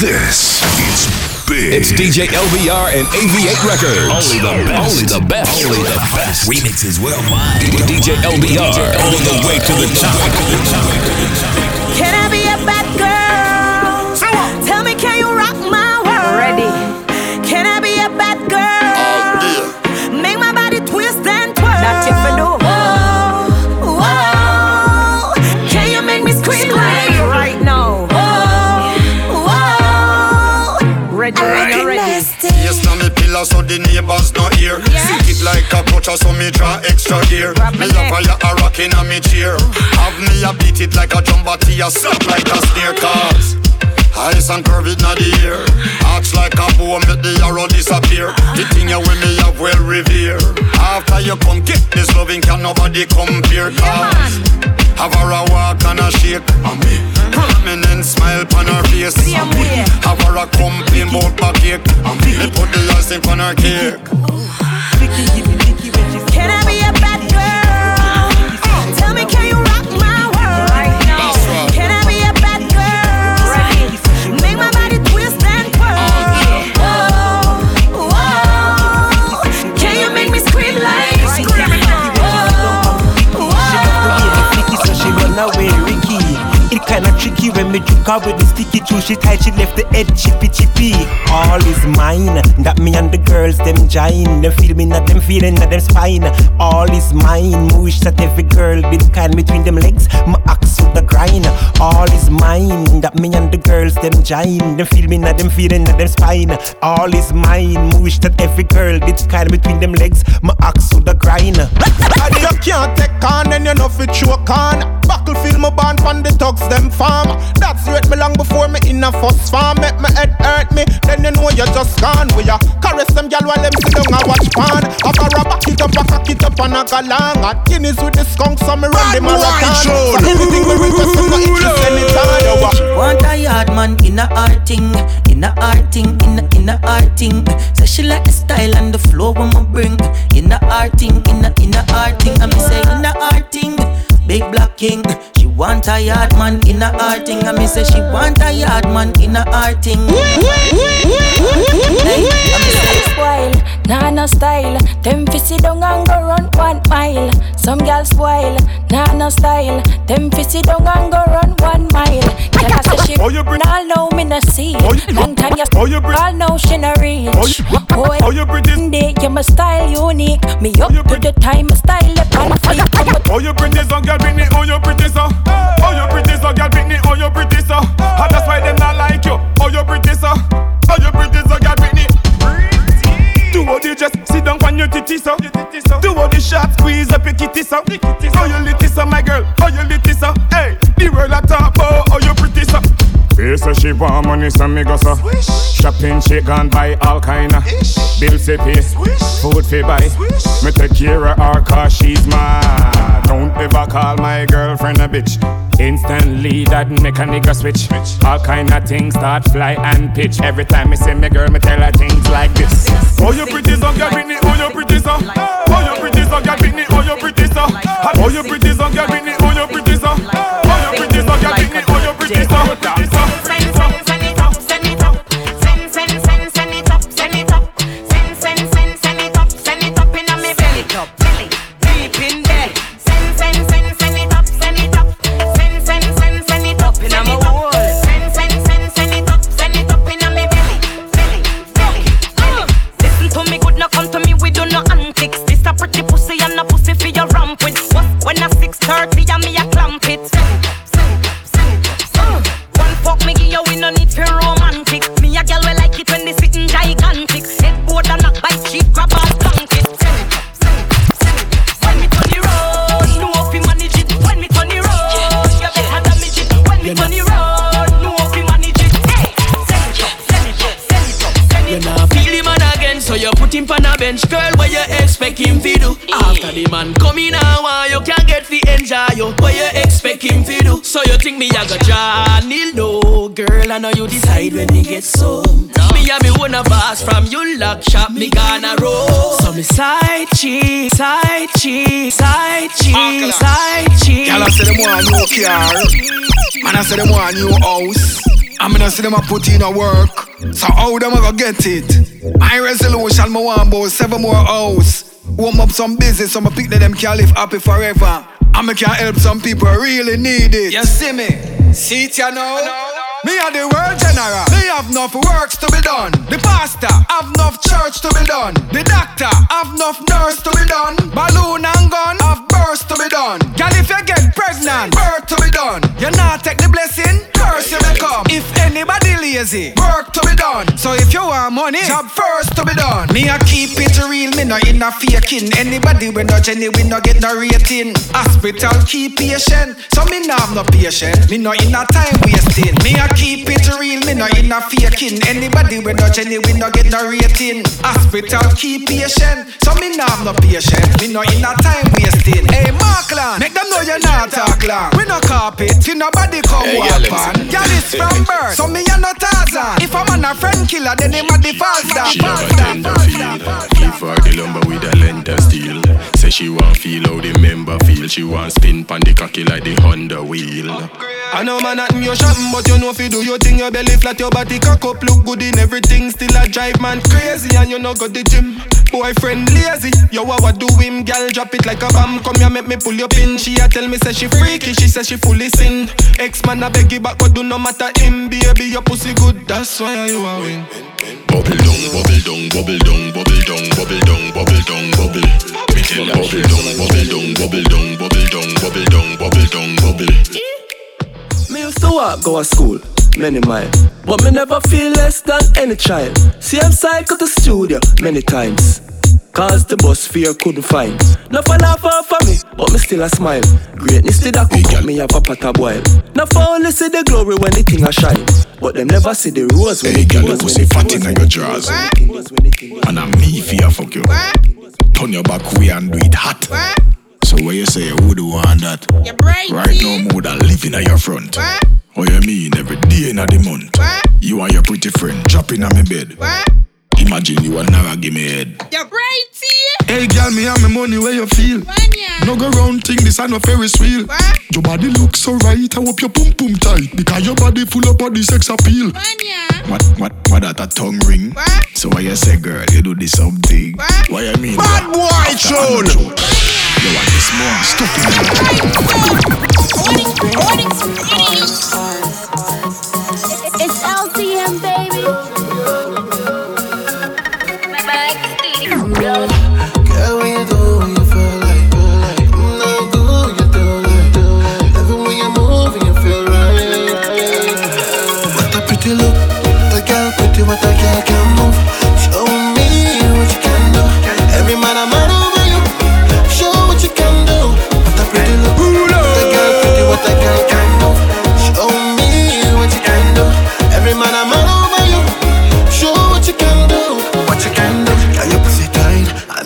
This is big. It's DJ LBR and AV8 Records. Only the best. Only the best. Only the best. Remixes worldwide. DJ LBR. All the way to the top. The neighbors not hear. Sit it like a culture so me draw extra gear. Grab Me a fire a rockin' on me chair. Have me a beat it like a drum but a like a snare cause. Ice and curve it na the air Arch like a bow, make the arrow disappear. The thing you with me have well revere After you come get this loving can nobody compare. Cause Have her a walk and a shake. And me Prominent smile on her face. Same way. Have her a complain about back cake. And me Me put the icing on her cake. Can I be a bad girl? Tricky when me juke her with the sticky too. She tight, she left the head chippy chippy. All is mine, that me and the girls them join. Them feel me, not them feeling, not them spine. All is mine. Me wish that every girl be kind between them legs. My axe with the grind. All is mine, that me and the girls them join. Them feel me, not them feeling, not them spine. All is mine. Me wish that every girl be kind between them legs. My axe with the grind. And you can't take on and you know fit choke on. Buckle feel my band from the thugs them farm. That's rate me long before me in a first farm. Make my head hurt me, then you know you just gone. We ya caress them gal while them sit down and watch porn. I got back it up, I cock it up and I go long. At Guinness with the skunk, so me run the marathon. So anything we request, I'm not interested anytime. You wa- Want a yard man in a art thing, in a art thing, in a in a art thing. So she like the style and the flow when me bring in a art thing, in a in a art thing. I me say in a art thing, big black king. She want a yard man in a art thing. I me say she want a yard man in a art thing. Hey, I me say spoil, nah no style. Them fi sit down and go run one mile. Some girls spoil, nah no style. Them fi sit down and go run one mile. Girl I say she Oh, you bring- all know me no see. Oh, you- Long time you Oh, you bring- all know she no reach. Oh, you- Boy, oh, you bring this- day you my style unique. Me oh, up you to the time, my style up on fleek. Oh, you pretty so, girl, Britney, oh, you pretty so. Oh, you pretty so, girl, Britney, oh, you pretty so. And that's why them not like you. Oh, you pretty so. Oh, you pretty so, girl, Britney. Do what you just sit down on your titty so. Do what the shot squeeze up your kitty so. Oh, you litty so, my girl. Oh, you litty so. Hey, the world a top, oh, oh, you pretty so. She say she want money, so me go so. Shopping, she gone buy all kinda. Bills to pay, food fi buy. Me take care of her cause she's mad. Don't ever call my girlfriend a bitch. Instantly that make a nigga switch. All kind of things start fly and pitch. Every time me see me girl, me tell her things like this. Oh you pretty so, girl, Britney. Oh you pretty so. Oh you pretty so, girl, Britney. Oh you pretty so. Oh you pretty so, girl, Britney. Oh you pretty say them want new car. Man, I say them want new house. I'm gonna see them a put in a work. So how them a go get it? My resolution, me want about seven more hours. Warm up some business, so me pick that them can live happy forever. And me can help some people really need it. You see me? See it you know? Me and the world general. Me have enough works to be done. The pastor have enough church to be done. The doctor have enough nurse to be done. Balloon and gun have burst to be done. Girl, if you get pregnant, birth to be done. You not take the blessing, curse you may come. If anybody lazy, work to be done. So if you want money, job first to be done. Me a keep it real, me no in a faking. Anybody we no genuine, no get no rating. Hospital keep patient, so me no have no patient. Me no in a time wasting. Me a keep it real, me no in a faking. Anybody we no genuine, no get no rating. Hospital keep patient, so me no have no patient. Me no in a time wasting. Hey Markland, make them know you're not a clown. We no carpet, till nobody come hey, walk on. Girl is from birth, so me a no Tarzan. If a man a friend killer, then him a the false down. 40 lumber with a length of steel. Say she want feel how the member feel. She want spin pan the cocky like the Honda wheel. I know man at your shop, but you know if you do your thing, your belly flat, your body cock up, look good in everything. Still I drive man crazy, and you know got the gym. Boyfriend lazy, yo what do him, gal drop it like a bomb. Come here, make me pull your pin. She a tell me say she freaky, she say she fully sin. Ex man a beg you back, but do no matter him. Baby your pussy good, that's why you a win. Bubble dung, bubble dung, bubble dung, bubble dung bubble down, bubble down, bubble. Me tell bubble down, bubble down, bubble down, bubble down, bubble down, bubble down, bubble. Me used to walk go to school, many mile, but me never feel less than any child. See I'm cycle to studio many times. Cause the bus fear couldn't find. No fall off off of me, but me still a smile. Greatness did a cook up, me have a pot a boil. No for only see the glory when the thing a shine. But them never see the rose when Hey, the girl, king the was pussy fat inna your drawers. And I'm me fear fuck you. Turn your back way and do it hot. So where you say you would want that? Right now, more than living at your front. Oh, you mean every day in the month? You and your pretty friend dropping on me bed. Imagine you and Nara give me head. You're brighty. Hey girl, me have my money where you feel. No go round thing, this ain't no Ferris wheel. Your body looks so right, I hope your pum pum tight. Because your body full of body sex appeal. What, what, what that a tongue ring? So why you say, girl, you do this something? Why you mean? Bad boy After tune. another joke. You want this more stuff It's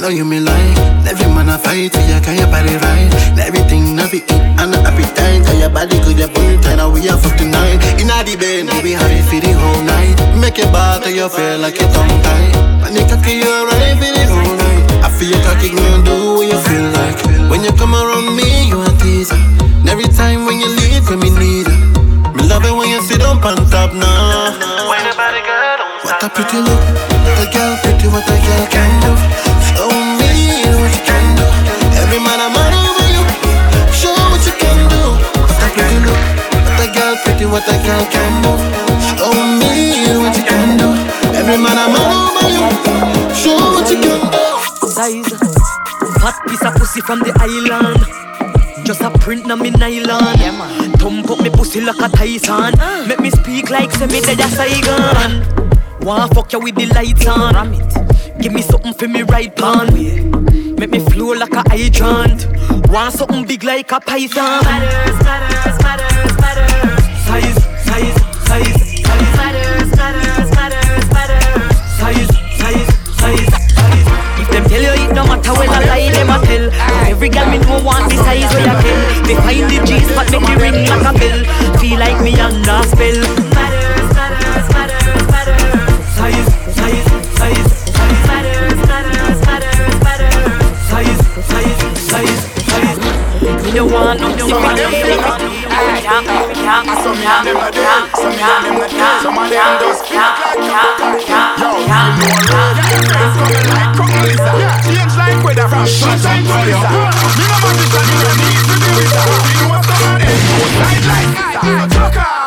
know you me like. Every man a fight for you, can your body right? And everything na be eat and no appetite. Tell your body good, your body tight. Now we are for tonight. Inna the bed, we have it for the whole night. Make it bad till you feel like you tongue tied. Panic cocky, you alright for the whole night. I feel you cocky, gonna do what you feel like. When you come around me, you a teaser. And every time when you leave, when me need her. Me love it when you sit up on top now. What a pretty look, the girl pretty, what a girl can do. What a girl can do. Show me what you can do. Every man a man over you. Show what you can do. Size, fat piece of pussy from the island. Just a print na me nylon. Yeah, man. Thump up me pussy like a Tyson. Ah. Make me speak like say me dead a Saigon. Wanna fuck you with the lights on. Ram it. Give me something for me right pan. Make me flow like a hydrant. Want something big like a python. Matters, matters, matters, matters. Size, size, size, size. Matters, matters, matters, matters. Size, size, size, size. If them tell you it no matter when I lie, them a tell. Every girl me know want the size where you kill. They find the G's but make me ring like a bell. Feel like me under spell. Matters, matters, matters, matters. Size, size, size, size. Matters, matters, matters, matters. Size, size, size, size. Me no want no different. Can't, can't, some can't, some can't, some can't, of them just kick like a Yo, you know a road like friends coming like Kung Lisa. Change like weather from sunshine to blizzard. Me no magician, me no need to be wizard. Me know some of them outside like Caesar. So chuck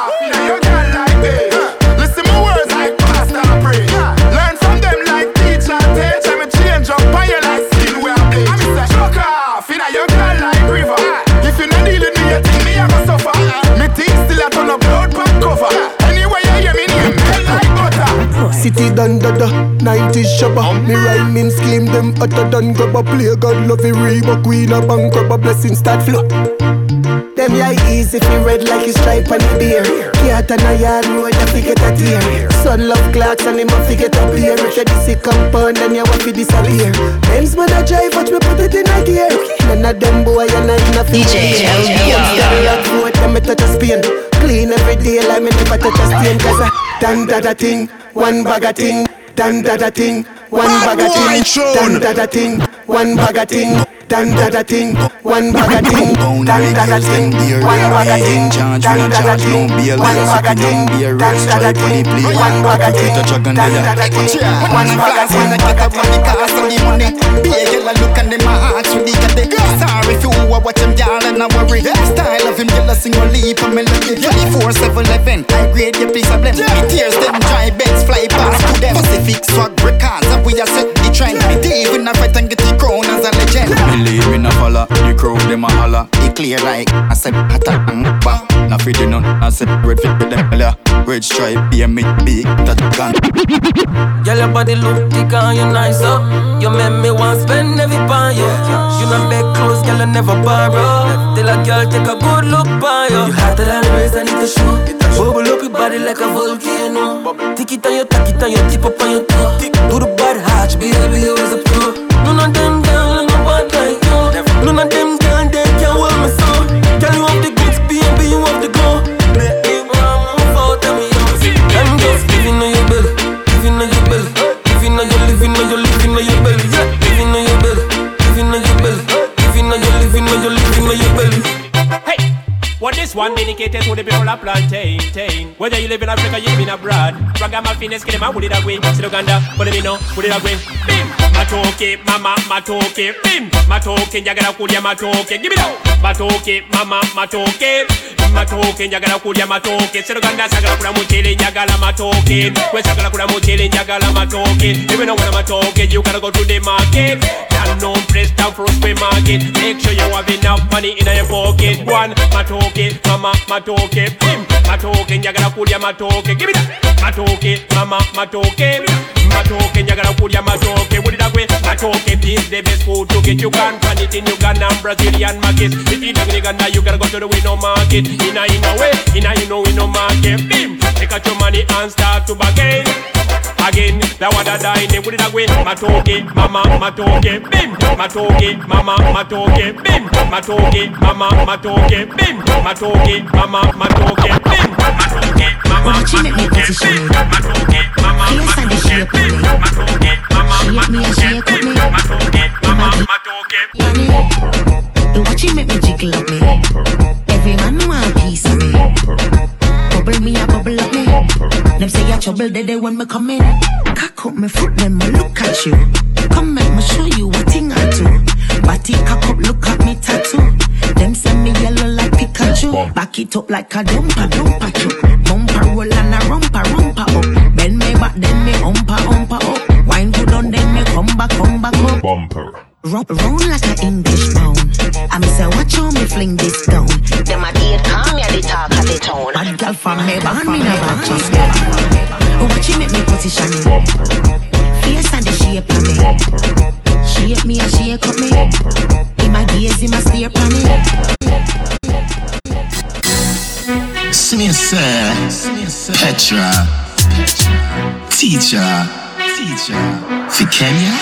City done da da, 90s shabba um. Me rhyming scheme them hotter than grabber Play God love it Reebok Queen a bank grabber Blessing start flow. Them yeah easy fi red like a stripe on the beer. Cat on a yard road a fi get a tear. Son love clocks and him a fi get a beer If you this a compound then you want fi disappear. Benz man a drive watch me put it in a gear. None of them boy and I in a fi DJ LBR. Lock road them me touch a Spain Clean every day like me never touch a stain. Cause I done da da thing, one bag a thing Done da da thing, one bag a thing Done da da thing, one bag a thing Done da da thing, one bag a thing Done da da thing, one bag a thing Done da da thing, one bag a thing Done da da thing, one bag a thing Done da da thing, one bag a thing Get up on the cars and the money. Be a girl a look and them a ask you the cat Sorry if you a watch them y'all and a worry Style of him girl a sing a leap a melody. 24 7 11 I grade you please a blend. Me tears them dry beds fly past to them. Pacific swag records and we a set the trend. Me Dave in a fight and get the crown as a legend Believe me, no follow the crowd, them a holla. It clear like I said hotter and bang Now feed you none, I said red fit with them, yeah. Red stripe, be a me big, that gun. Girl, your body look thick and you nice up. You make me want spend every pound, yeah. You not beg clothes, girl, I never borrow. Tell a girl take a good look by you. You hotter than the race, I need to show. Bubble up your body like a volcano. Tick it on your, tack it on your, tip up on your toe. Do the body hatch, baby, you is a pro. None of them None of them girl, they can hold me so. Girl, you have the goods, baby, you have the go. Make me want move out, tell me how. I'm just living on your belly, living on your belly, living on your, living on your, living on your belly, yeah. Living on your belly, living on your belly, living on your, living on your, living on your belly. What this one dedicated to the people of plantain, tain. Whether you live in Africa, you live in abroad. Ragamuffin, kill them, I would it agree. Sit Uganda, but me know, would it agree. Bim, matoke, mama, matoke, bim, matoke, njagala kulya matoke, give it up. Matoke, mama, matoke, matoke, njagala kulya matoke. Sit Uganda, sagala kula muchele, njagala matoke. We sagala kula muchele, njagala matoke. What matoke, you gotta go to the market. No place, down a market. Make sure you have enough money in your pocket. One, matoke, mama, matoke, bim, matoke, njagala kulya matoke, up. Matoke, mama, matoke, matoke, njagala kulya matoke. What did I say? Matoke is the best food to get. You can find it in Uganda and Brazilian markets. If you don't Uganda, you gotta go to the window market. In a in a way, in a you know window market. Bim, take out your money and start to bargain. Again, that what I die in. Did I say? Matoke, mama, matoke, bim, matoke, mama, matoke, bim, matoke, mama, matoke, bim, matoke, mama, matoke, bim, it make position matoke, mama, Face me. Me up me. Matoke. Make me jiggle me. Every man want piece of me. Bubble me a bubble me. Them say you trouble when me come in Cock up me foot them me look at you. Come make me show you what thing I do. Body cock up look at me tattoo Them send me yellow like Pikachu Back it up like a dumper dumper truck Bumper roll and a rumper rumper up Bend me back then me umpa umpa up Wine good on then me come back come back up Bumper. Run, run like a English town. I me say, watch how me fling this down. Them a date call me at the talk of the town. Bad girl from me, born me bad just Watch you make me position it. Face and the shape of me. Shape me and shake up me. In my gaze, in my stare on me. See sir, Petra, teacher, teacher, for Kenya.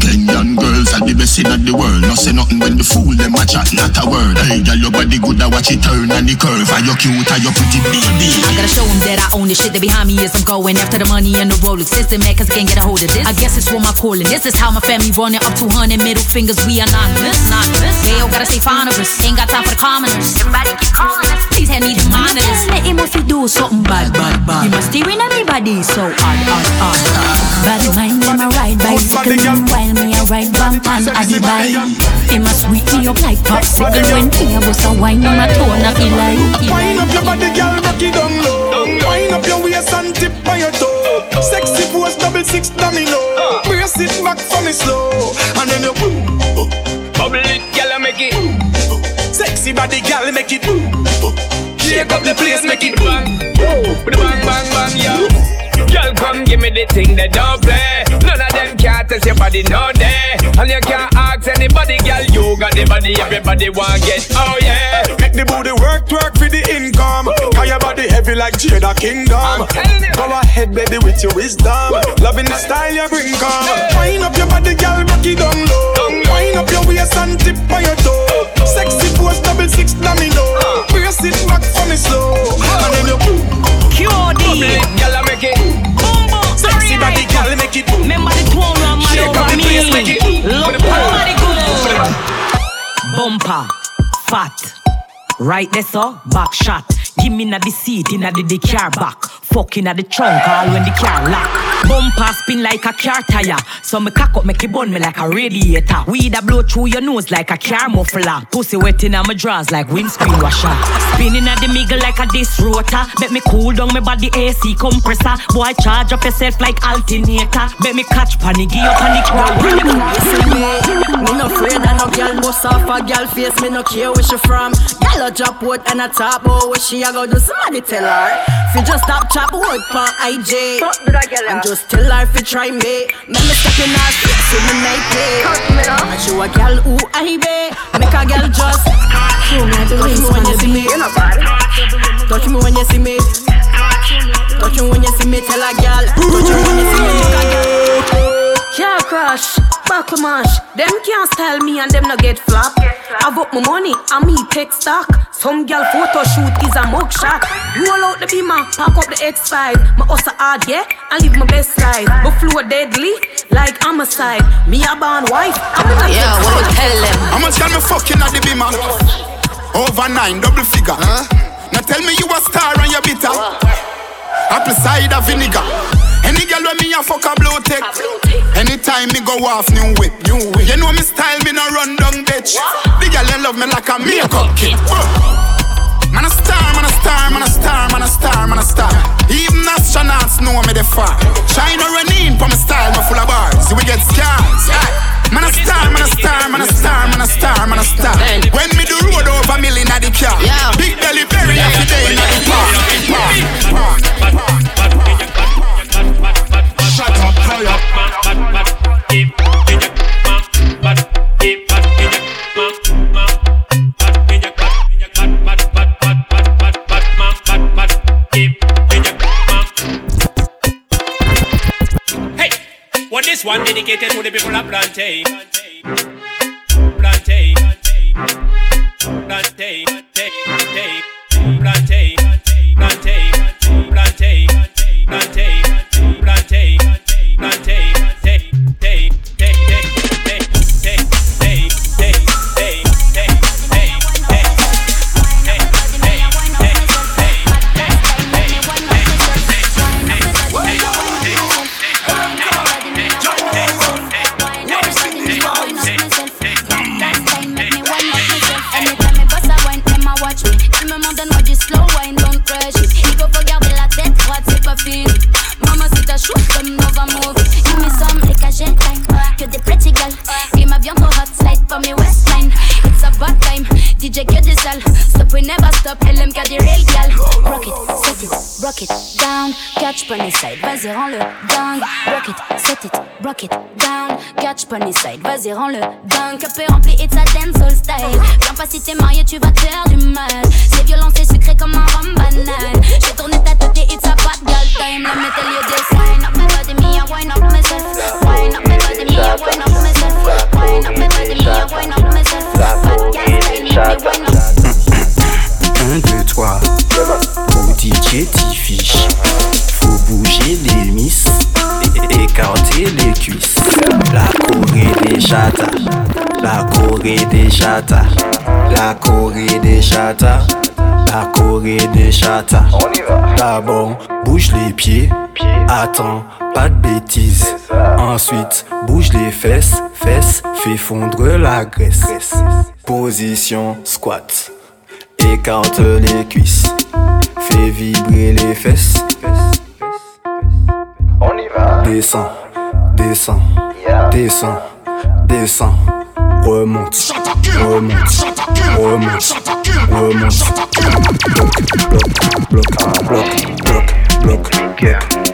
Kenyan girls are the best in the world. No say nothing when the fool them a chat, not a word. Hey, girl, your body good, I watch it turn and the curve. Are you cute? Are you pretty baby? I gotta show them that I own the shit that behind me is I'm going after the money and the Rolex. System man, cause I can't get a hold of this. I guess it's for my calling. This is how my family running up 200 middle fingers. We anonymous, anonymous. They all gotta stay fond of us. Ain't got time for the commoners. Everybody keep calling us. Please hand me the monitors. Let him if he do something bad, bad, bad. You must steering everybody so odd, odd, odd. Bad mind, them a ride bicycle while me a ride bump and a the bike. Him a sweet me up like popsicle when me a bust a wine on my toe and I feel like. Wind up your body, girl, rock it down low. Wind up your waist and tip on your toe. Sexy pose, double six domino. Uh. Brace it back for me slow, and then you boom, bubble it, girl, make it. Sexy body, girl, make it. Shake up the place, make it bang, bang, bang, bang, yeah. Girl, come give me the thing that don't play. None of them can't test your body no day. And you can't ask anybody, girl. You got the body, everybody want get. Oh yeah. The booty work, work for the income. Cause your body heavy like Jada Kingdom. Go ahead, baby, with your wisdom. Loving the style you bring, come. Wind up your body, girl, rock it down low. Wind up your waist and tip on your toe. Sexy pose, double six domino. Uh. Brace it back for me slow. And then you boom. QD. Girl, I make it. Sexy body, girl, make it. Remember the tone Shake up over me. place, make it. Look body good. Bumper, fat. Right there, so back shot. Give me na the seat, inna the, the car back. Fucking at the trunk, all when the car lock. Bumper spin like a car tire. So me cock up, make it burn me like a radiator. Weed a blow through your nose like a car muffler. Pussy wet in my drawers like windscreen washer. Spinning at the middle like a disc rotor. Make me cool down my body AC compressor. Boy, charge up yourself like alternator. Make me catch panic, give up panic. Me, no afraid of no girl bust off a girl face. Me no care where she from. Girl a drop out and a top out where she a go do. Somebody tell her, fi just stop chop wood pon IG. And just tell her fi try me. Me me step in her face in the night day. And show a girl who I be. Make a girl just touch me when you see me. Touch me when you see me. Touch me when you see me. Tell a girl. Touch me when you see me. Take a girl. Car crash, buckle mash. Them can't style me and them no get flop. I've up my money and me take stock. Some girl photo shoot is a mug shot. Roll out the beamer, pack up the X5. My hustle hard, yeah, I live my best life. My flow deadly, like homicide. Me a born wife, I'm a Yeah, what we tell them? Eh? How much can me fucking at the beamer? Over nine, double figure. Huh? Now tell me you a star and you bitter. Apple cider vinegar. Girl when me a fuck a blue tech. Anytime me go off new whip, new whip. You know me style, me no run down bitch. The girl they love me like a makeup kit. Man a star, man a star, man a star, man a star, man a star. Even astronauts know me the far. China running for my style, me full of bars. We get scars. Man a star, man a star, man a star, man a star, man a star. When me do road over million at the car. Big belly berry every day in the park. One dedicated to the people of Plantain. Plantain. Plantain. Plantain. Plantain. Plantain. Plantain. Plantain. Corée des chatas, la Corée des chatas, la Corée des chatas. D'abord, bouge les pieds, attends, pas de bêtises. Ensuite, bouge les fesses, fesses, fais fondre la graisse. Position squat, écarte les cuisses, fais vibrer les fesses. On y va. Descends, descends, descends, descends. Remonte, remonte, remonte, remonte. Bloc, bloc, bloc, bloc, bloc, bloc,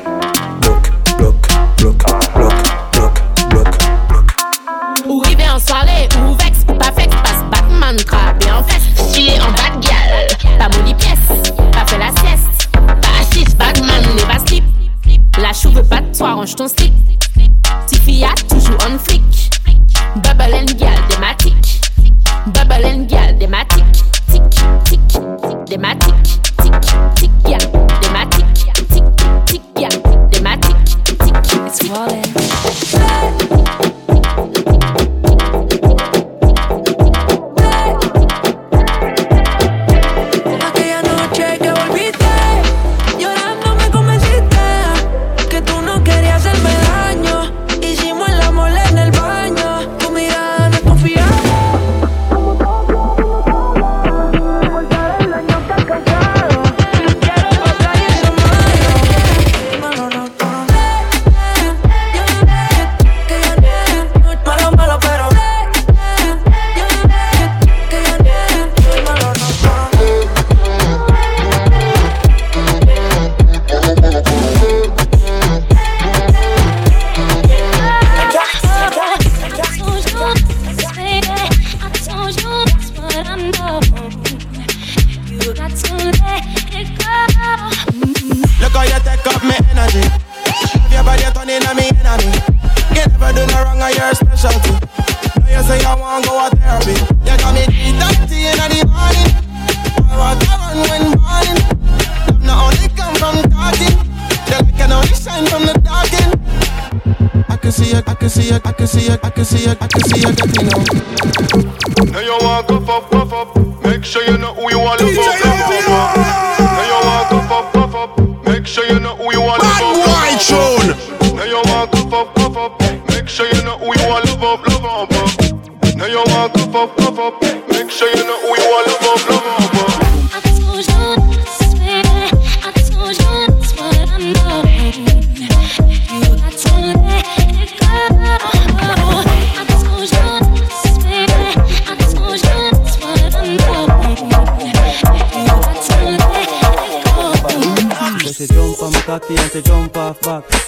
can see it, I can see it, I can see it, I can see it, I can see it getting out. Now you want go up, puff up. Make sure you know who you want to fuck up. Now you want go up, puff up. Make sure you know who you want to fuck up. tune. Now you want go up, puff up. Make sure you know who you want to love up, love up. Now you want go up, puff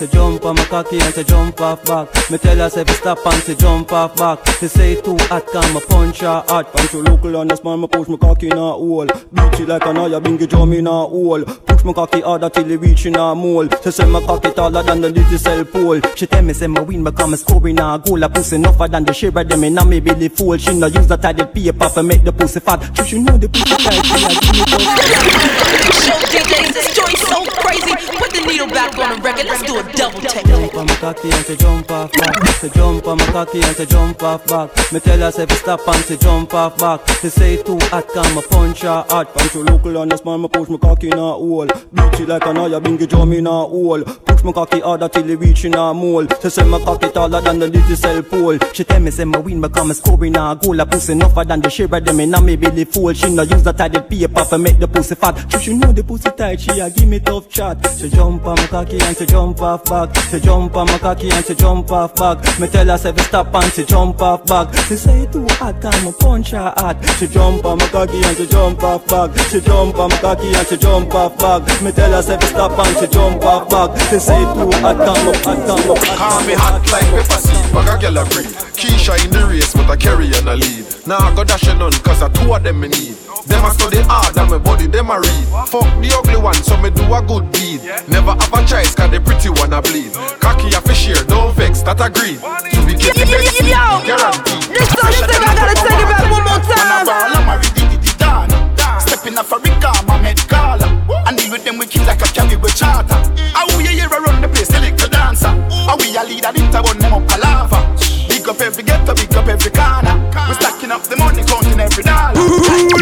Say jump on my cocky and say jump off back. Me tell her say stop and say jump off back. She say too hot can me punch her hot. Punch your local on the small me push my cocky in a hole. Beat it like an eye bingy drum in a hole. Push my cocky harder till it reach in a mole. She say my cocky taller than the little cell pole. She tell me say my win become a score in a goal. A pussy enougher than the of them in a me belly full. She no use the tidy paper for make the pussy fat. She should know the pussy tight. She me those Show DJs this joint so crazy. Put the needle back on the record. Let's do a double take. Jump on my cocky and say jump off back. Say jump on my cocky and say jump off back. Me tell her say stop and say jump off back. She say too hot can me punch her hot. Punch your local on the small me push my cocky in a hole. Beat it like an eye bring bingy drum in a hole. Push my cocky harder till it reach in a mole. She say my cocky taller than the little cell pole. She tell me say my win become a score in a goal. A pussy enougher than the of them in a me belly full. She no use the tidy paper for make the pussy fat. She should know the pussy tight. She a give me tough chat. She jump on my cocky and she jump off back. She jump on my cocky and she jump off back. Me tell her say stop and she jump off back. She say too hot can me punch her hot. She jump on my cocky and she jump off back. She jump on my cocky and she jump off back. Me tell her say stop and she jump off back. She say too hot can me hot can me. Call me hot like pepper seed, bag a girl a breed. Keisha in the race, but I carry and a lead. Now I go dash none, cause I two of them me need. Them a study hard and my body them a read. Fuck the ugly one, so me do a good deed. Never have a choice, cause the pretty one a bleed. Cocky a fish here, don't vex, that I agree. To be getting next week, guaranteed. This song, this song, I gotta take it back one more time. Stepping off a rig car, my head collar. And deal with them we kill like a cabby with charter. Mm. I will hear around the place, a little dancer. Mm. I we a leader, little one, them up a lava. Big up every ghetto, big up every corner.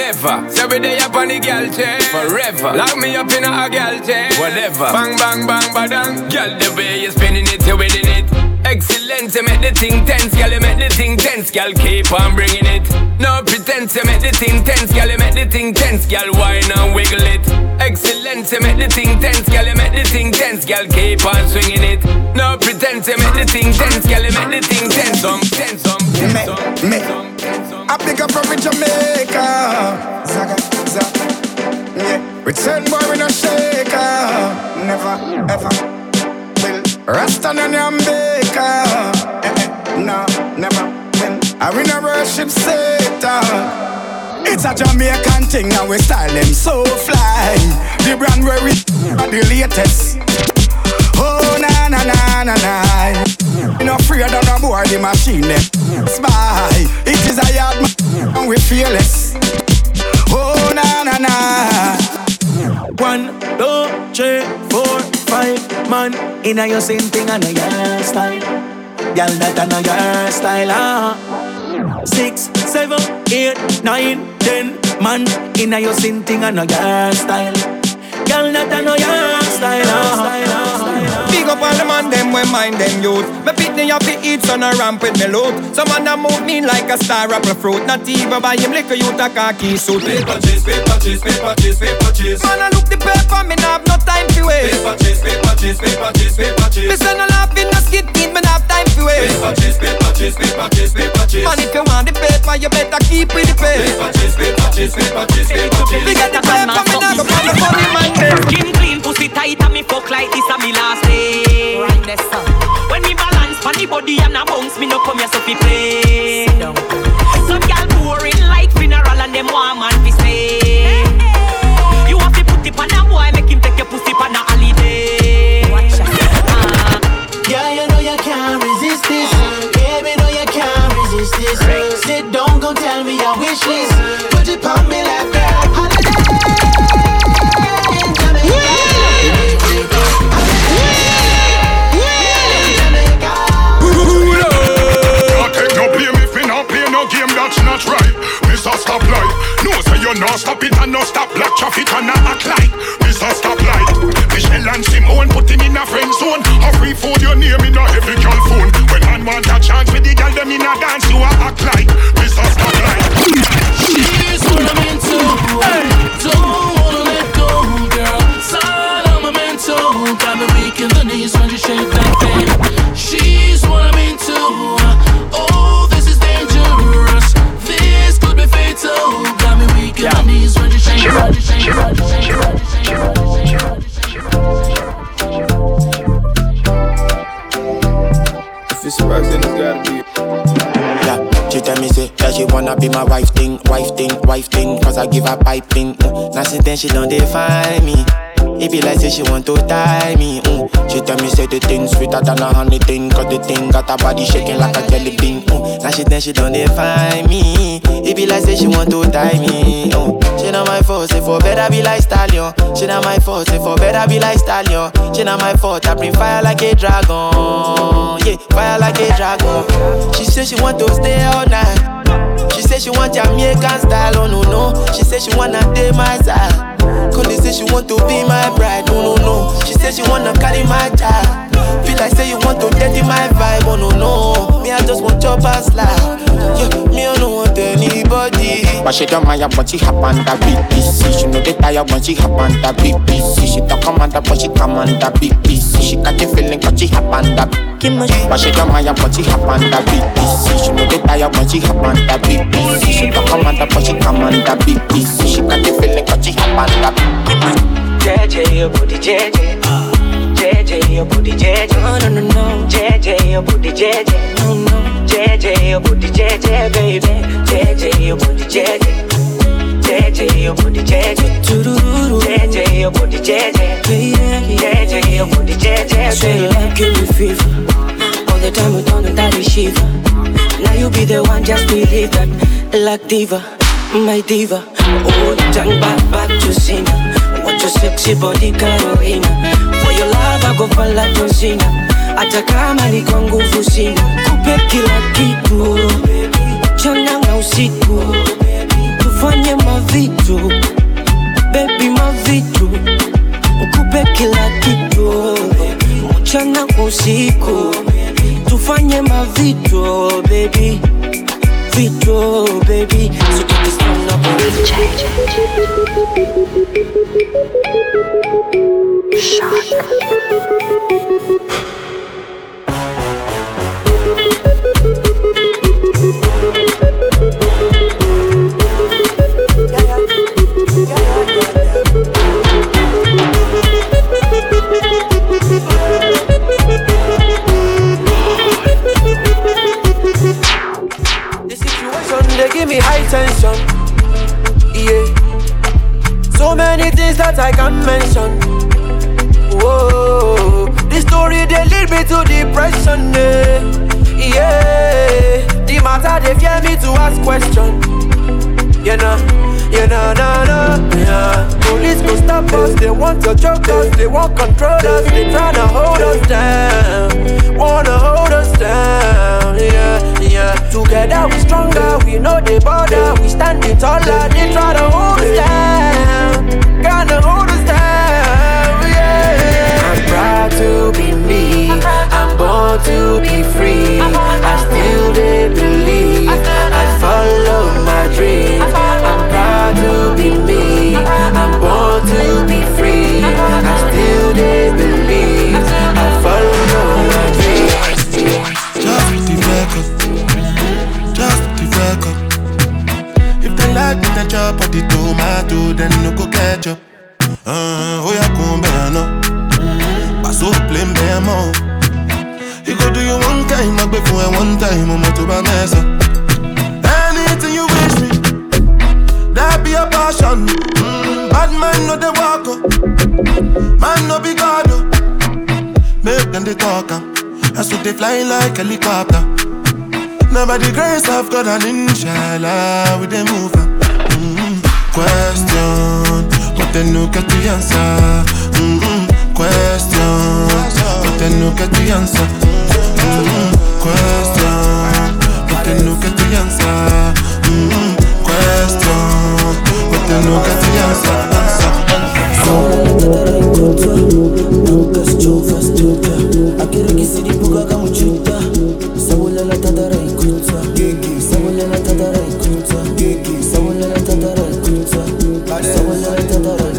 Never. So every day up on the girl chain. Forever. Lock me up in a girl chain. Whatever. Bang, bang, bang, badang. Girl, the way you're spinning it, you're winning it. Excellence, you make the thing tense, girl, you make the thing tense, girl, keep on bringing it. No pretense, you make the thing tense, girl, you make the thing tense, girl, why not wiggle it? Excellence, you make the thing tense, girl, you make the thing tense, girl, keep on swinging it. No pretense, you make the thing tense, girl, you make the thing tense, some tense, some tense, some me, um, I pick up from Jamaica, Zaga, Zaga, yeah. Return boy in a shaker, never, ever. Rasta and Jamaica. Eh, eh, no, never win. I win a worship Satan. It's a Jamaican thing now we style them so fly. The brand where we the latest. Oh na na na na na. Know afraid of no board the machine them. Spy. It is a yard and we fearless. Oh na na na. One, two, three, man in a your same thing and a your style. Girl, that and a your style. Ah. Six, seven, eight, nine, ten man in a your same thing and a your style. Girl, that and a your style. Ah. Big up all the man them when mind them youth. Me pick me up eat son a ramp with me loot. Some man a move me like a star apple fruit. Not even buy him liquor youth a khaki suit. Paper chase, paper chase, paper chase, paper chase. Man a look the paper, me nah have no time to waste. Paper chase, paper chase, paper chase, paper chase. Me say no laughing, no skit me nah have time to waste. Paper chase, paper chase, paper chase, paper chase. Man if you want the paper, you better keep with the paper. Paper chase, paper chase, paper chase, paper chase. Me get the paper, me nah go find the funny man. Skin clean, pussy tight, and me fuck like this a me last day. Right there, son. When me balance funny body and a bounce, me no come here so fi play. Some gal boring like funeral and them want man fi stay. You have to put it on a boy, make him take your pussy on a holiday. Watch out. Uh-huh. Yeah, you know you can't resist this. Uh-huh. Baby, know you can't resist this. Sit down, go tell me your wish say she want to tie me. Mm. She tell me say the thing sweeter than a honey thing. Cause the thing got her body shaking like a jelly bean. Mm. Now she then she don't define me. It be like say she want to tie me. Mm. She not my fault, say for better be like stallion. She not my fault, say for better be like stallion. She not my fault, I bring fire like a dragon. Yeah, fire like a dragon. She say she want to stay all night. She say she want Jamaican style, oh no no. She say she wanna date my side. Conde say she want to be my bride, no no no. She say she wanna carry my child. Feel like say you want to dirty my vibe, oh no no. Me I just want your past life. Yeah, me I don't want anybody. But she don't mind when she hop on the BBC. She know they tired when she hop on the BBC. She don't command her, but she command the BBC. She got the feeling 'cause she hop on the But she don't mind when she hop on the BBC. She know they tired when she hop on the BBC. She don't command her, but she command the BBC. She got the feeling 'cause she hop on oh, the JJ, your booty JJ. JJ, your booty JJ. No, no, no, no. JJ, your booty JJ. No, no. JJ, your booty JJ, baby. JJ, your booty JJ. JJ, your booty JJ. JJ, your booty JJ. JJ, your booty JJ. Say you like give me fever. All the time don't know that we shiver. Now you be the one, just believe that. Like diva, my diva. Oh, turn back, back to sinner. What your sexy body, Carolina. For your love, I go like John Cena. Hata kama ni nguvu sina. Kupe kila kitu. Chana na usiku. Tufanye mavitu. Bebi mavitu. Kupe kila kitu. Mchana usiku. Tufanye mavitu bebi vitu bebi so tukisana The me high tension. Yeah. So many things that I can't mention. Whoa. The story they lead me to depression. Yeah. yeah. The matter they fear me to ask question. You know, you know, no, no, yeah. Police go stop us, they want to choke us, they want control us, they tryna hold us down, wanna hold Together we stronger, we know the border, we standing taller, they try to hold us down, gonna hold us down, yeah. I'm proud to be me, I'm born to be free, tomato, then no go ketchup. Uh, oh yeah, come back no. Pass up plain bemo. You go do you one time, I be for one time, I'm to my mess up. Anything you wish me, that be a passion. Mm, bad man no they walk up, man no be God. oh. Make them they talk am. That's what they fly like helicopter. Now by the grace of God and inshallah we they move am. Mm, question, but they no get the answer. Mm, question, but they no get the answer. Mm, question, but they no get the answer. Mm, question, but they no get the answer. Take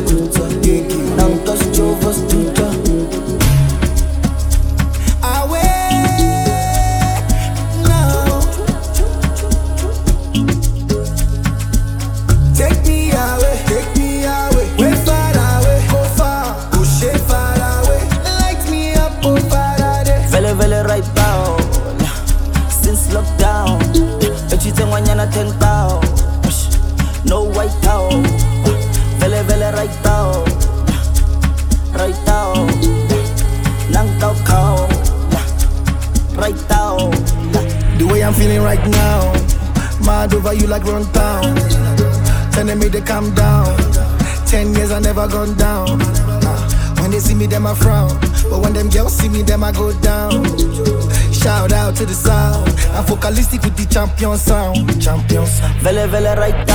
champion sound. Champion sound. Vele vele Right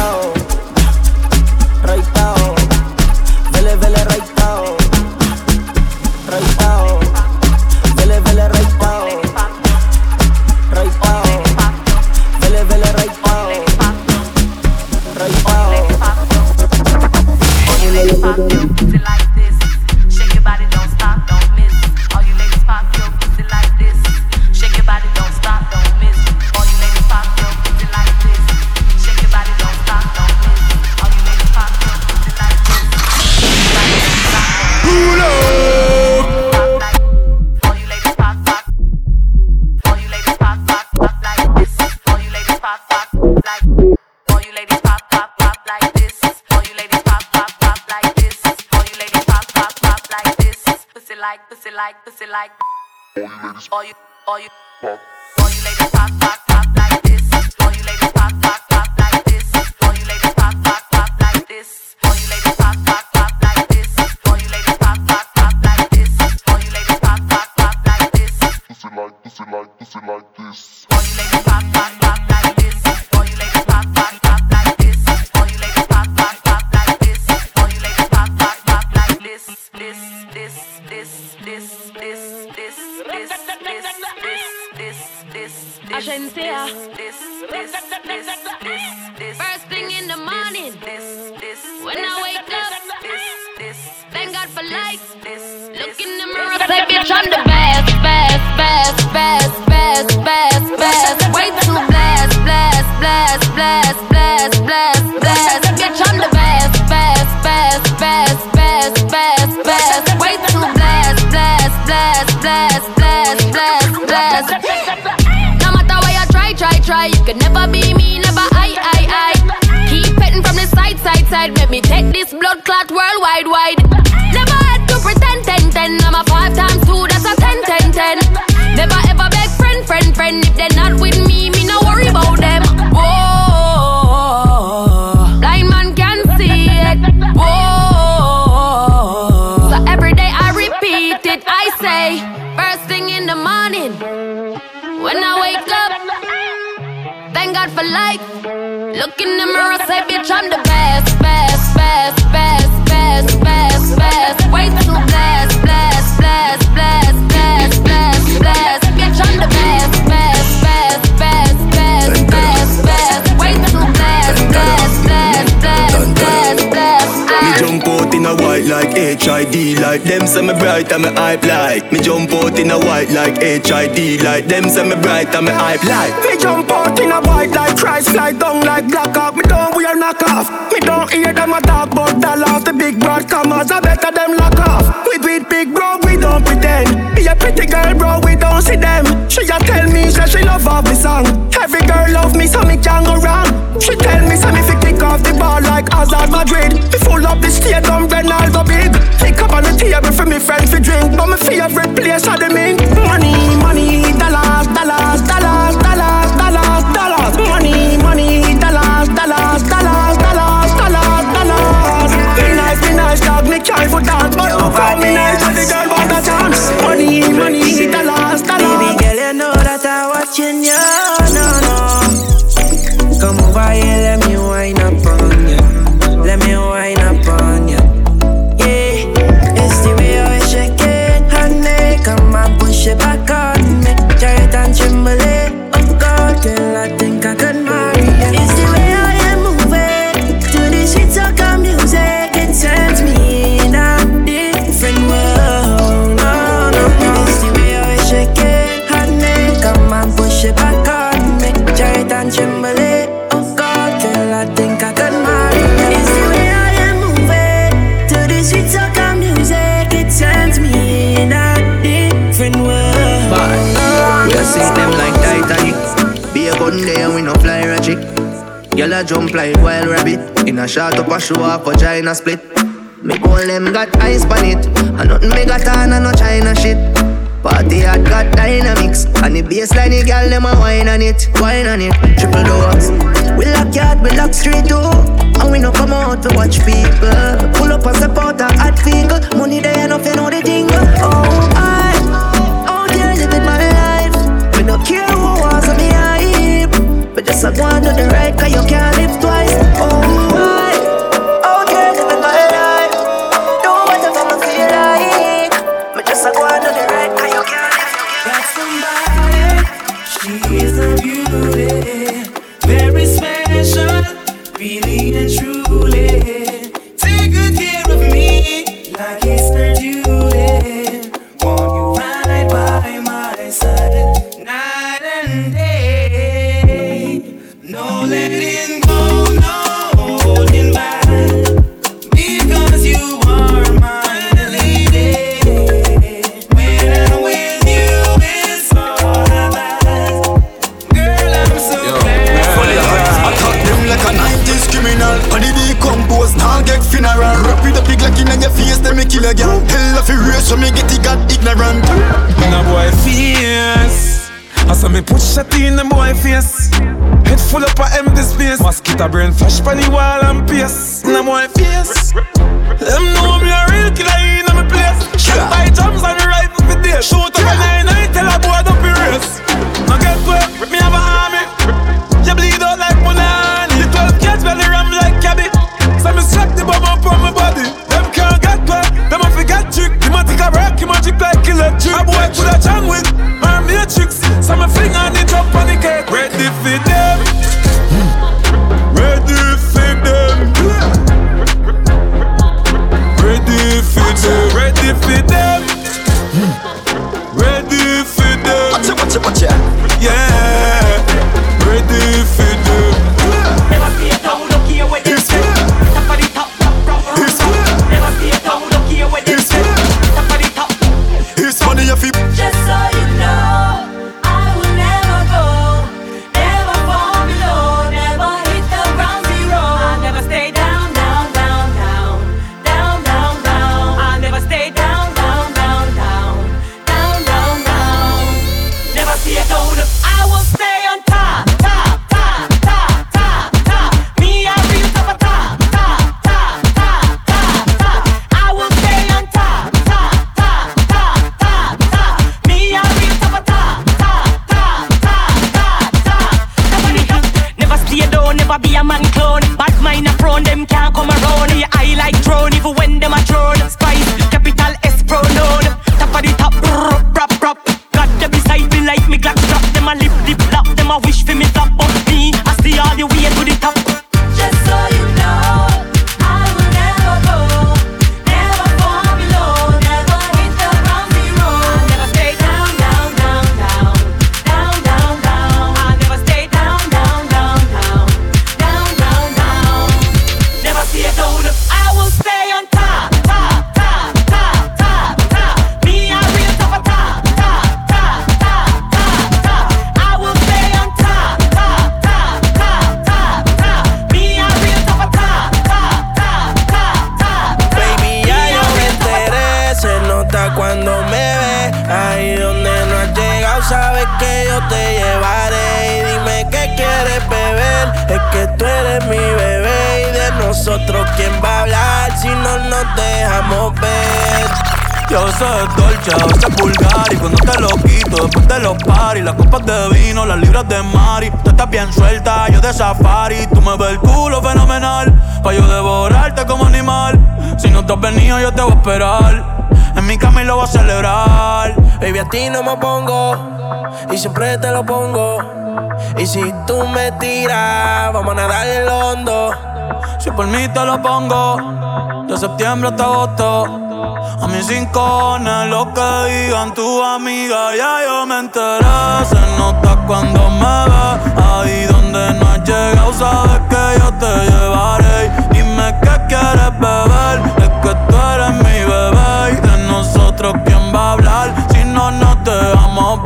success. No matter why I try, try, try, you can never be me, never I, I, I. Keep petting from the side, side, side. Make me take this blood clot worldwide, wide. Looking in the mirror, say, bitch, I'm the best, best, best, best. HID like them say me bright and me hype like. Me jump out in a white like HID like them say me bright and me hype like. Me jump out in a white like Christ fly down like black off Me don't wear knock off. Me don't hear them a talk but I love the big broad commas I better them lock off. We with big bro we don't pretend. Be a pretty girl bro we don't see them. She a tell me say she love all the song. Every girl love me so me can go wrong. She tell me say me fi kick off the ball like Hazard Madrid. Me full up the stadium Ronaldo big favorite for me friends to drink, but my favorite place are the mink. Money, money. Girl a jump like wild rabbit. In a shot up a show off vagina split. Me all them got eyes on it. And nothing me got on and no China shit. Party had got dynamics And the baseline, the girl, them a wine on it Wine on it, triple doors We lock yard, we lock street door And we no come out to watch people es que tú eres mi bebé. Y de nosotros, ¿quién va a hablar si no nos dejamos ver? Yo a veces es dolce, a veces es vulgar Y cuando te lo quito, después de los paris Las copas de vino, las libras de mari Tú estás bien suelta, yo de safari Tú me ves el culo fenomenal Pa' yo devorarte como animal Si no te has venido, yo te voy a esperar En mi cama y lo voy a celebrar Baby, a ti no me pongo y siempre te lo pongo. Y si tú me tiras, vamos a nadar en lo hondo. Si por mí te lo pongo De septiembre hasta agosto a mis rincones, lo que digan tu amiga, ya yo me enteré. Se nota cuando me ves, ahí donde no has llegado, sabes que yo te llevaré. Dime qué quieres beber, es que tú eres mi bebé. Y de nosotros, ¿quién va a hablar si no nos dejamos ver?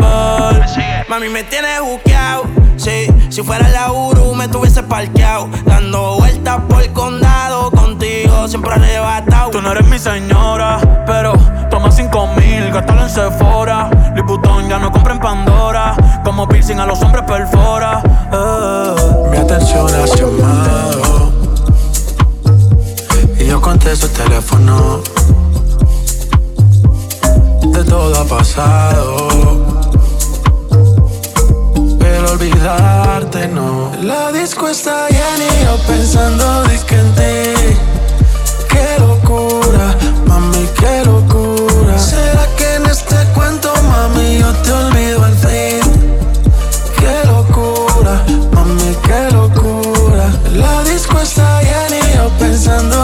Mami, me tienes buqueado. Sí, si fuera la Uru me tuviese parqueado. Dando vueltas por el condado. Contigo siempre arrebatado. Tú no eres mi señora, pero toma cinco mil, gástalo en Sephora. Liputón ya no compra en Pandora. Como piercing a los hombres perfora. Eh. Mi atención has llamado Y yo contesto el teléfono De todo ha pasado olvidarte no La disco está llena y yo pensando disque en ti Qué locura, mami, qué locura ¿Será que en este cuento, mami, yo te olvido al fin? Qué locura, mami, qué locura. La disco está llena y yo pensando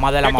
mamá de la mamá.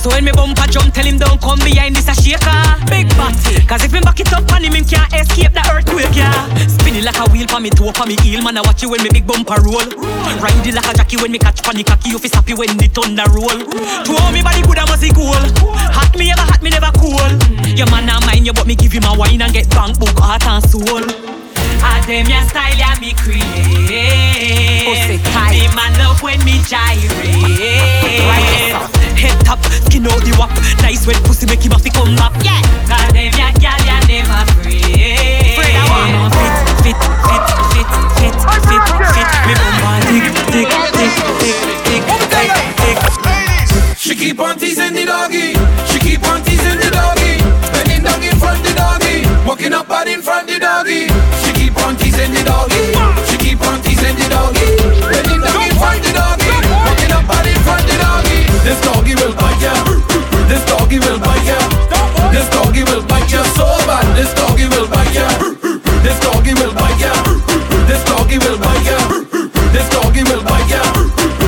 So when me bumper jump, tell him don't come behind this a shaker. Big body. Cause if me back it up on him, him can't escape the earthquake, yeah. Spinning like a wheel for me toe, for me heel, man. I watch you when me big bumper roll. Ride it like a jockey when me catch funny cocky. You fi happy when the thunder roll. To all me body good, I must be cool. Hot me ever, hot me never cool. Your man not mind you, but me give him a wine and get bank book, heart and soul. I them your style, yeah, me create. Me man love when me gyrate. Head top, skin out the wap. Nice wet pussy make him have to come up. Yeah. God them your gal, yeah, never afraid. Afraid I want fit, fit, fit, fit, fit, fit, fit. Me bumper tick, tick, tick, tick, tick, tick, tick. She keep on teasing the doggy. She keep on teasing the doggy. Bending down in front the doggy. Walking up bad in front the doggy. She keep on teasing the doggy. She keep on teasing the doggy. Bending down in front the doggy. Doggy will bite ya. This doggy will bite ya so bad. This doggy will bite ya. This doggy will bite ya. This doggy will bite ya. This doggy will bite ya.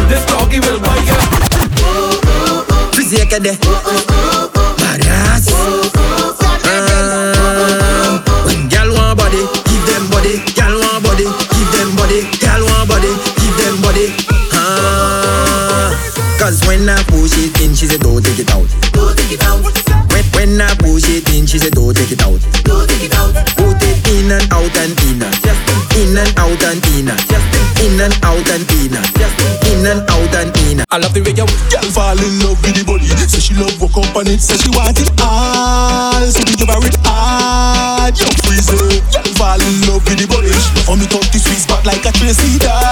This doggy will bite ya. Fizika de I push it in, she said don't take it out Don't take it out Put it in and out and in and In and out and in and In and out and in and In and out and in I love the way you girl fall in love with the body. Say she love walk up on it. Say she want it all. So we give her it hard. You freeze it. Girl fall in love with the body. She love how me touch the sweet spot like a Tracy dog.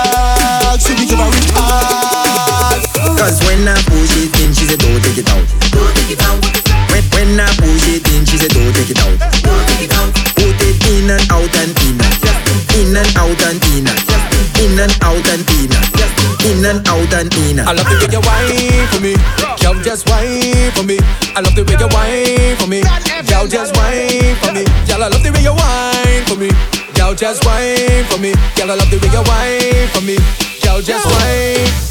In. I love the way you whine for me. Girl, just whine for me. I love the way you whine for me. Girl, just whine for me. Girl, I love the way you whine for me. Girl, just whine for me. Girl, I love the way you whine for me. Girl, just whine.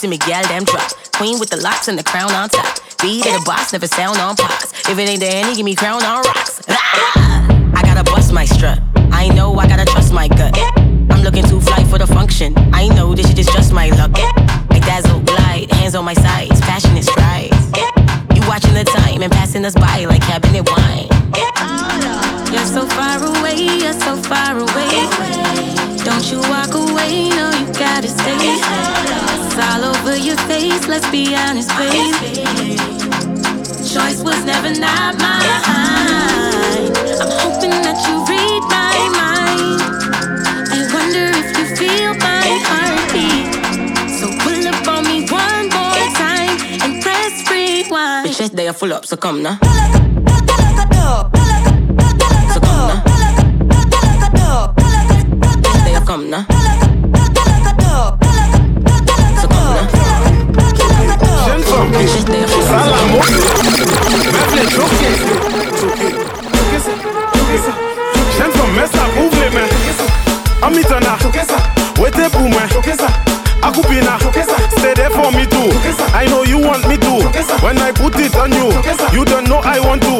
See me gal damn drop. Queen with the locks and the crown on top. Beat at the box, never sound on pops. If it ain't the Henny, give me crown on rocks. I gotta bust my strut. I know I gotta trust my gut. I'm looking too fly for the function. I know this shit is just my luck. I dazzle, glide, hands on my sides, passionate strides. You watching the time and passing us by like cabinet wine. You're so far away, you're so far away. Don't you walk away, no, you gotta stay. It's all over your face, let's be honest, babe. Choice was never not mine. I'm hoping that you read my mind. I wonder if you feel my heartbeat. So pull up on me one more time and press rewind. That day I full up, so come now. Day I come now. Jeune femme, Salamo, meuf les choqués. Jeune femme, mets ça, ouvre les mains. Amitana, wete pour moi. Akupina, stay there for me too. I know you want me too. When I put it on you, you don't know I want to.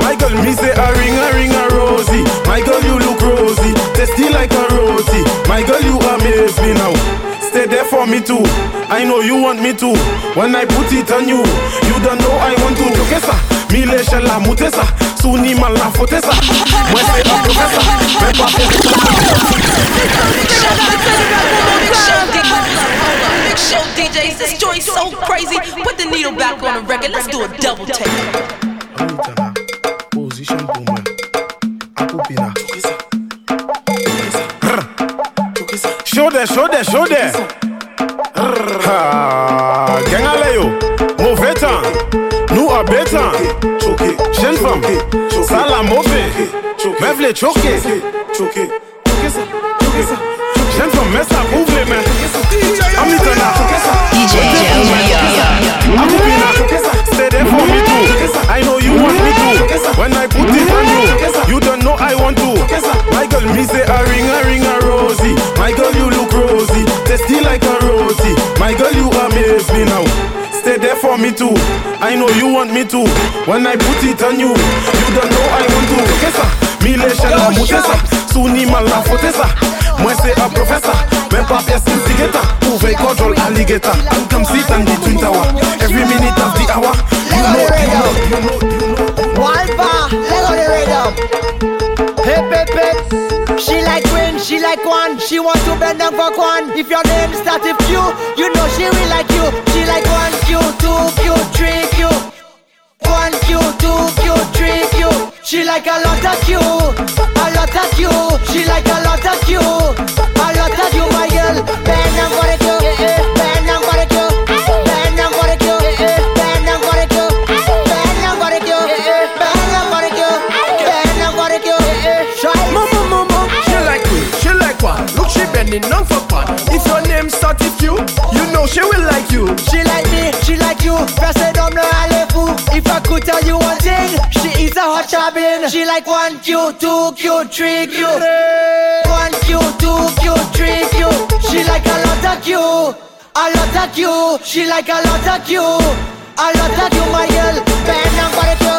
My girl, me say a ring, a ring, a rosy. My girl, you look rosy, tasty like a rosy. My girl, you there for me too. I know you want me too. When I put it on you, you don't know I want to. Kesa, mile shela mutesa, suni mala fotesa. Un professeur, mais pas Big show DJs, this joint's so crazy. Put the needle back on the record. Let's do a double take. Show there, show there, show there. À béton. Jeune femme, ça la mauvais, meuf les choqués. Jeune femme, mets ça, ouvre les mains. Amitana, DJ Akupina, stay there for me too. I know you want me too. When I put it on you, you don't know I want to. My girl, me say a ring, a ring, a rosy. My girl, you look rosy, tasty like a rosy. My girl, you amaze me now. There for me too. I know you want me too. When I put it on you, you don't know I want to. Kesa, mile shela mutesa, suni mala fotesa. Moi c'est un professeur, même pas pièce instigator. Pouvez control alligator. And come sit on the twin tower. Every minute of the hour, you know, you know, you know, you know. Walpa, let go the rhythm. Hip hip hip. She like queen, she like one. She want to bend down for one. If your name start with Q, you know she will like you. She like one Q, two Q, three Q. One Q, two Q, three Q. She like a lot of Q, a lot of Q. She like a lot of Q, a lot of Q, my girl. Bend down for the Q, bend down like one Q, two Q, three Q. One Q, two Q, three Q. She like a lot of Q, a lot of Q. She like a lot of Q, a lot of Q, my girl. Bend down for the